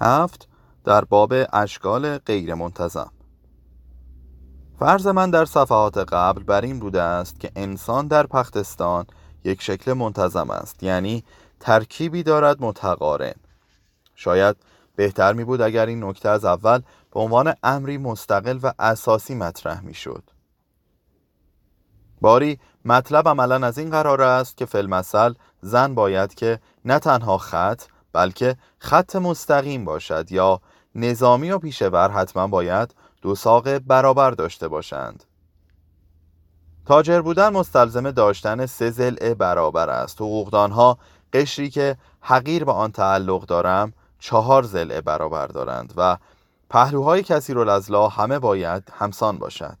هفت در باب اشکال غیر منتظم فرض من در صفحات قبل بر این بوده است که انسان در پختستان یک شکل منتظم است یعنی ترکیبی دارد متقارن. شاید بهتر می بود اگر این نکته از اول به عنوان امری مستقل و اساسی مطرح می شد. باری مطلب عملا از این قرار است که فلمسل زن باید که نه تنها خط بلکه خط مستقیم باشد یا نظامی و پیشور حتما باید دو ساق برابر داشته باشند. تاجر بودن مستلزم داشتن سه زلع برابر است. حقوقدانها قشری که حقیر به آن تعلق دارم چهار زلع برابر دارند و پهلوهای کثیر الازلا همه باید همسان باشد.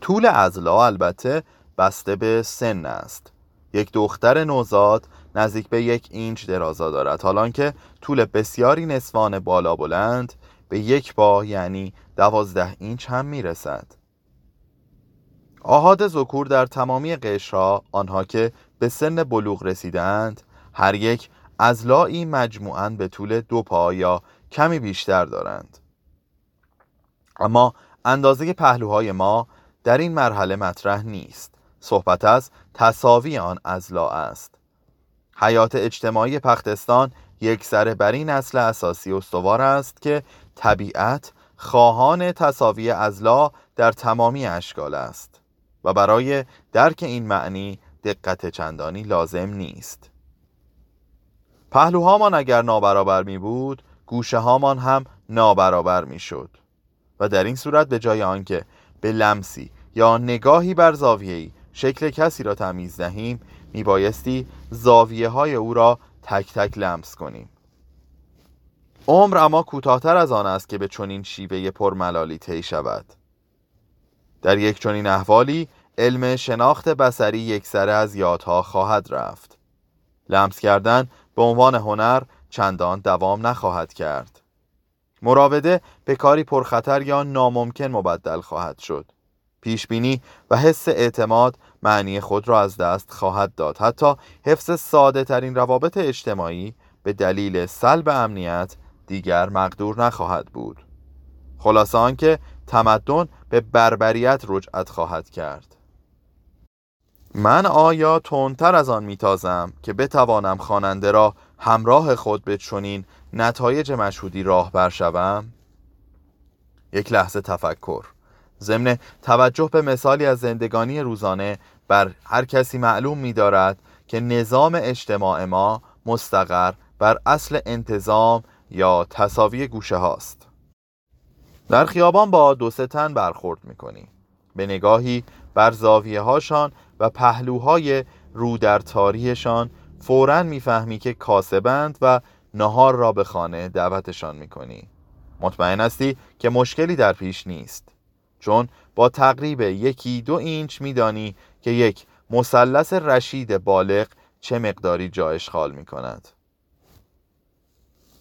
طول ازلا البته بسته به سن است. یک دختر نوزاد نزدیک به یک اینچ درازا دارد. حالان که طول بسیاری نسوان بالا بلند به یک با یعنی دوازده اینچ هم می‌رسد. آهاد زکور در تمامی قشرها آنها که به سن بلوغ رسیدند هر یک از لایی مجموعاً به طول دو پا یا کمی بیشتر دارند. اما اندازه پهلوهای ما در این مرحله مطرح نیست. صحبت از تصاوی آن ازلا است. حیات اجتماعی پختستان یک سر بر این اصل اساسی استوار است که طبیعت خواهان تصاوی ازلا در تمامی اشکال است و برای درک این معنی دقت چندانی لازم نیست. پهلوهامان اگر نابرابر می بود گوشه هامان هم نابرابر می شد و در این صورت به جای آنکه به لمسی یا نگاهی بر زاویه‌ای شکل کسی را تمیز دهیم می بایستی زاویه های او را تک تک لمس کنیم عمر اما کوتاهتر از آن است که به چنین شیوه پرملالی طی شود. در یک چنین احوالی علم شناخت بسری یک سره از یادها خواهد رفت. لمس کردن به عنوان هنر چندان دوام نخواهد کرد. مراوده به کاری پرخطر یا ناممکن مبدل خواهد شد. پیشبینی و حس اعتماد معنی خود را از دست خواهد داد. حتی حفظ ساده ترین روابط اجتماعی به دلیل سلب امنیت دیگر مقدور نخواهد بود. خلاصه آنکه تمدن به بربریت رجعت خواهد کرد. من آیا تندتر از آن میتازم که بتوانم خواننده را همراه خود به چنین نتایج مشهودی راه برشوم یک لحظه تفکر. ضمن توجه به مثالی از زندگانی روزانه بر هر کسی معلوم می دارد که نظام اجتماع ما مستقر بر اصل انتظام یا تصاوی گوشه هاست. در خیابان با دو تن برخورد می‌کنی به نگاهی بر زاویه هاشان و پهلوهای رو در تاریشان فورا می‌فهمی که کاسبند و نهار را به خانه دعوتشان می‌کنی. مطمئن هستی که مشکلی در پیش نیست. چون با تقریب یکی دو اینچ میدانی که یک مثلث رشید بالغ چه مقداری جا اشغال می کند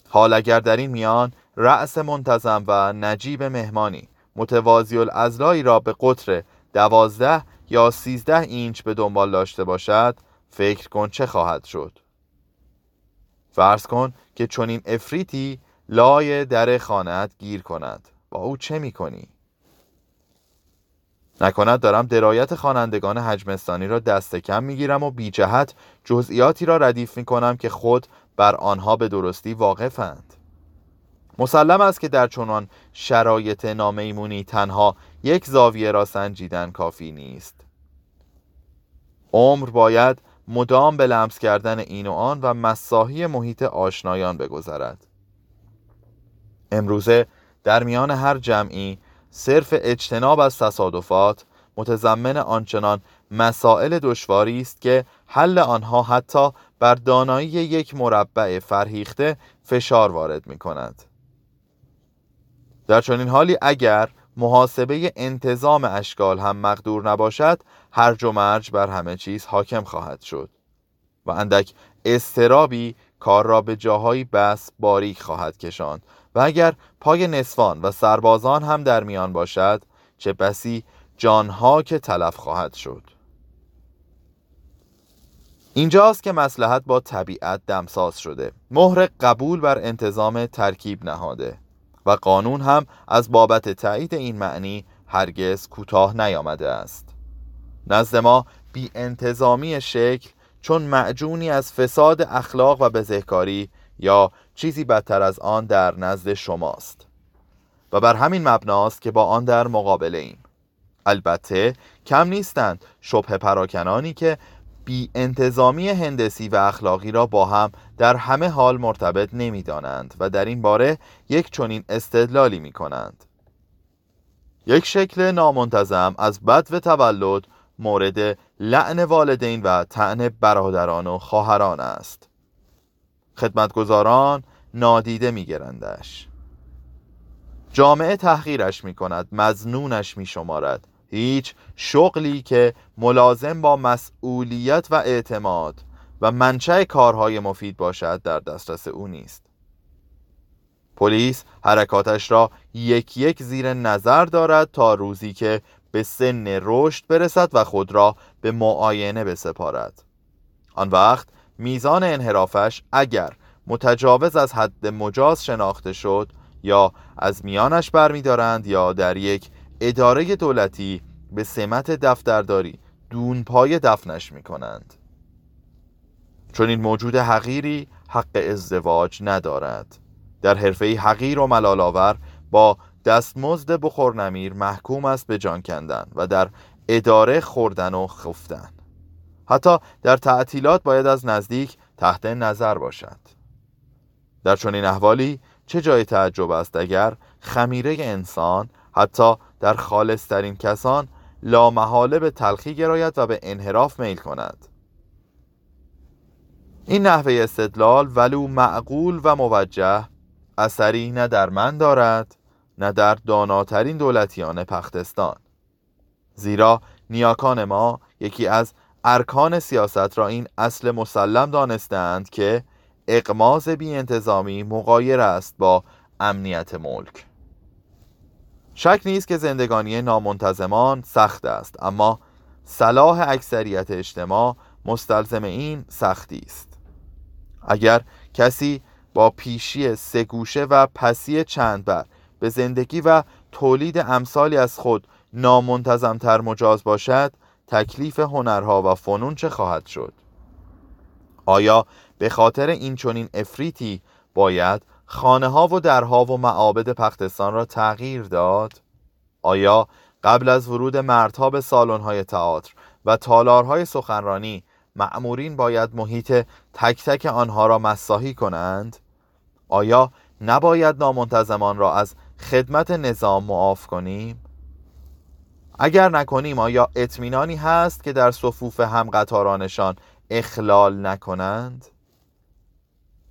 حال اگر در این میان رأس منتظم و نجیب مهمانی متوازی الازلایی را به قطر دوازده یا سیزده اینچ به دنبال داشته باشد فکر کن چه خواهد شد. فرض کن که چنین افریتی لای در خانت گیر کند. با او چه می کنی؟ نکند دارم درایت خوانندگان حجمستانی را دست کم می‌گیرم و بی جهت جزئیاتی را ردیف می کنم که خود بر آنها به درستی واقفند. مسلم است که در چنان شرایط نامیمونی تنها یک زاویه را سنجیدن کافی نیست. عمر باید مدام به لمس کردن این و آن و مساحی محیط آشنایان بگذرد. امروزه در میان هر جمعی صرف اجتناب از تصادفات متضمن آنچنان مسائل دشواری است که حل آنها حتی بر دانایی یک مربع فرهیخته فشار وارد می کند در چنین حالی اگر محاسبه انتظام اشکال هم مقدور نباشد هرج و مرج بر همه چیز حاکم خواهد شد و اندک استرابی کار را به جاهایی بس باریک خواهد کشاند. و اگر پای نسوان و سربازان هم در میان باشد چه بسی جانها که تلف خواهد شد. اینجاست که مسلحت با طبیعت دمساز شده. مهر قبول بر انتظام ترکیب نهاده. و قانون هم از بابت تایید این معنی هرگز کوتاه نیامده است. نزد ما بی انتظامی شکل چون معجونی از فساد اخلاق و بزهکاری یا چیزی بدتر از آن در نزد شماست. و بر همین مبناست که با آن در مقابله ایم. البته کم نیستند شبه پراکنانی که بی انتظامی هندسی و اخلاقی را با هم در همه حال مرتبط نمی دانند و در این باره یک چنین استدلالی می کنند یک شکل نامنتظم از بد و تولد مورد لعن والدین و تعن برادران و خواهران است. خدمتگزاران نادیده می گرندش. جامعه تحقیرش می کند مزنونش می شمارد هیچ شغلی که ملازم با مسئولیت و اعتماد و منشأ کارهای مفید باشد در دسترس او نیست. پلیس حرکاتش را یک یک زیر نظر دارد تا روزی که به سن رشد برسد و خود را به معاینه بسپارد. آن وقت میزان انحرافش اگر متجاوز از حد مجاز شناخته شد یا از میانش برمیدارند یا در یک اداره دولتی به سمت دفترداری دون پای دفنش می کنند چون این موجود حقیری حق ازدواج ندارد. در حرفه حقیر و ملالاور با دستمزد بخورنمیر محکوم است به جان کندن و در اداره خوردن و خفتن. حتی در تعطیلات باید از نزدیک تحت نظر باشد. در چنین احوالی چه جای تعجب است اگر خمیره انسان حتی در خالصترین کسان لامحاله به تلخی گراید و به انحراف میل کند؟ این نحوه استدلال ولو معقول و موجه اثری نه در من دارد نه در داناترین دولتیان پختستان. زیرا نیاکان ما یکی از ارکان سیاست را این اصل مسلم دانستند که اقماز بی انتظامی مقایر است با امنیت ملک. شک نیست که زندگانی نامنتظمان سخت است اما صلاح اکثریت اجتماع مستلزم این سختی است. اگر کسی با پیشی سه گوشه و پسی چند بر به زندگی و تولید امثالی از خود نامنتظمتر مجاز باشد تکلیف هنرها و فنون چه خواهد شد آیا به خاطر این چنین افریتی باید خانه ها و درها و معابد پختستان را تغییر داد؟ آیا قبل از ورود مردها به سالن های تئاتر و تالارهای سخنرانی معمورین باید محیط تک تک آنها را مساحی کنند؟ آیا نباید نامنتظمان را از خدمت نظام معاف کنیم؟ اگر نکنیم آیا اطمینانی هست که در صفوف هم قطارانشان اخلال نکنند؟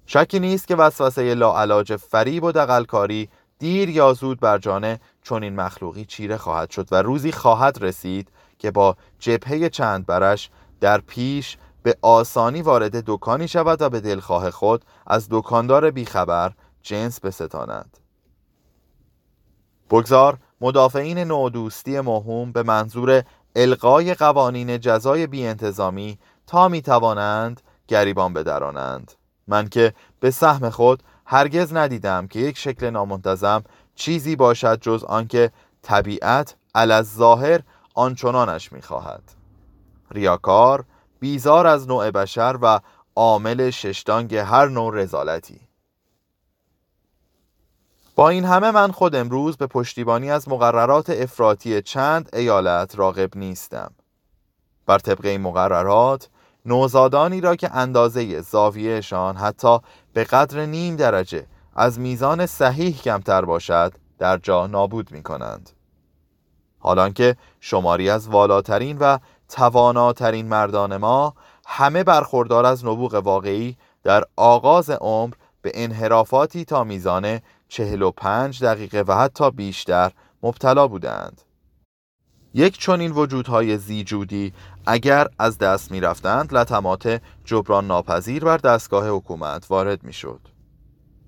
شکی نیست که وسوسه لاعلاج فریب و دقلکاری دیر یا زود بر جانه چون این مخلوقی چیره خواهد شد و روزی خواهد رسید که با جبهه چند برش در پیش به آسانی وارد دکانی شود و به دلخواه خود از دکاندار بیخبر جنس بستاند بگذار مدافعین نودوستی مهم به منظور القای قوانین جزای بی تا می توانند گریبان بدرانند. من که به سهم خود هرگز ندیدم که یک شکل نامنتظم چیزی باشد جز آنکه طبیعت علاز ظاهر آنچنانش می‌خواهد. ریاکار بیزار از نوع بشر و عامل ششتانگ هر نوع رزالتی. با این همه من خود امروز به پشتیبانی از مقررات افراطی چند ایالت راغب نیستم. بر طبق این مقررات نوزادانی را که اندازه زاویهشان حتی به قدر نیم درجه از میزان صحیح کمتر باشد در جا نابود می کنند حالانکه شماری از والاترین و تواناترین مردان ما همه برخوردار از نبوغ واقعی در آغاز عمر به انحرافاتی تا میزان چهل و پنج دقیقه و حتی بیشتر مبتلا بودند یک چنین وجودهای زیجودی اگر از دست می رفتند لطمات جبران ناپذیر بر دستگاه حکومت وارد می شد.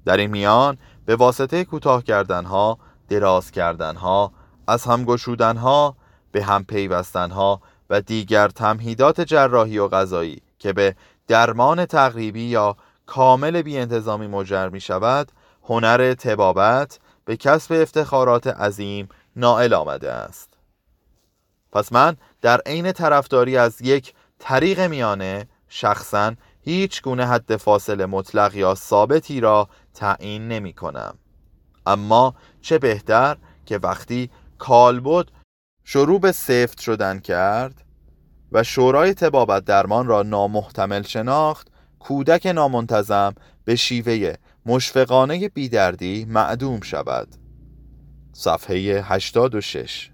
در این میان به واسطه کوتاه کردنها، دراز کردنها، از هم گشودنها، به هم پیوستنها و دیگر تمهیدات جراحی و غذایی که به درمان تقریبی یا کامل بی انتظامی مجر می شود هنر تبابت به کسب افتخارات عظیم نائل آمده است. پس من در عین طرفداری از یک طریق میانه شخصا هیچ گونه حد فاصله مطلق یا ثابتی را تعیین نمی کنم. اما چه بهتر که وقتی کالبد شروع به سفت شدن کرد و شورای تبابت درمان را نامحتمل شناخت کودک نامنتظم به شیوه مشفقانه بیدردی معدوم شود. صفحه 86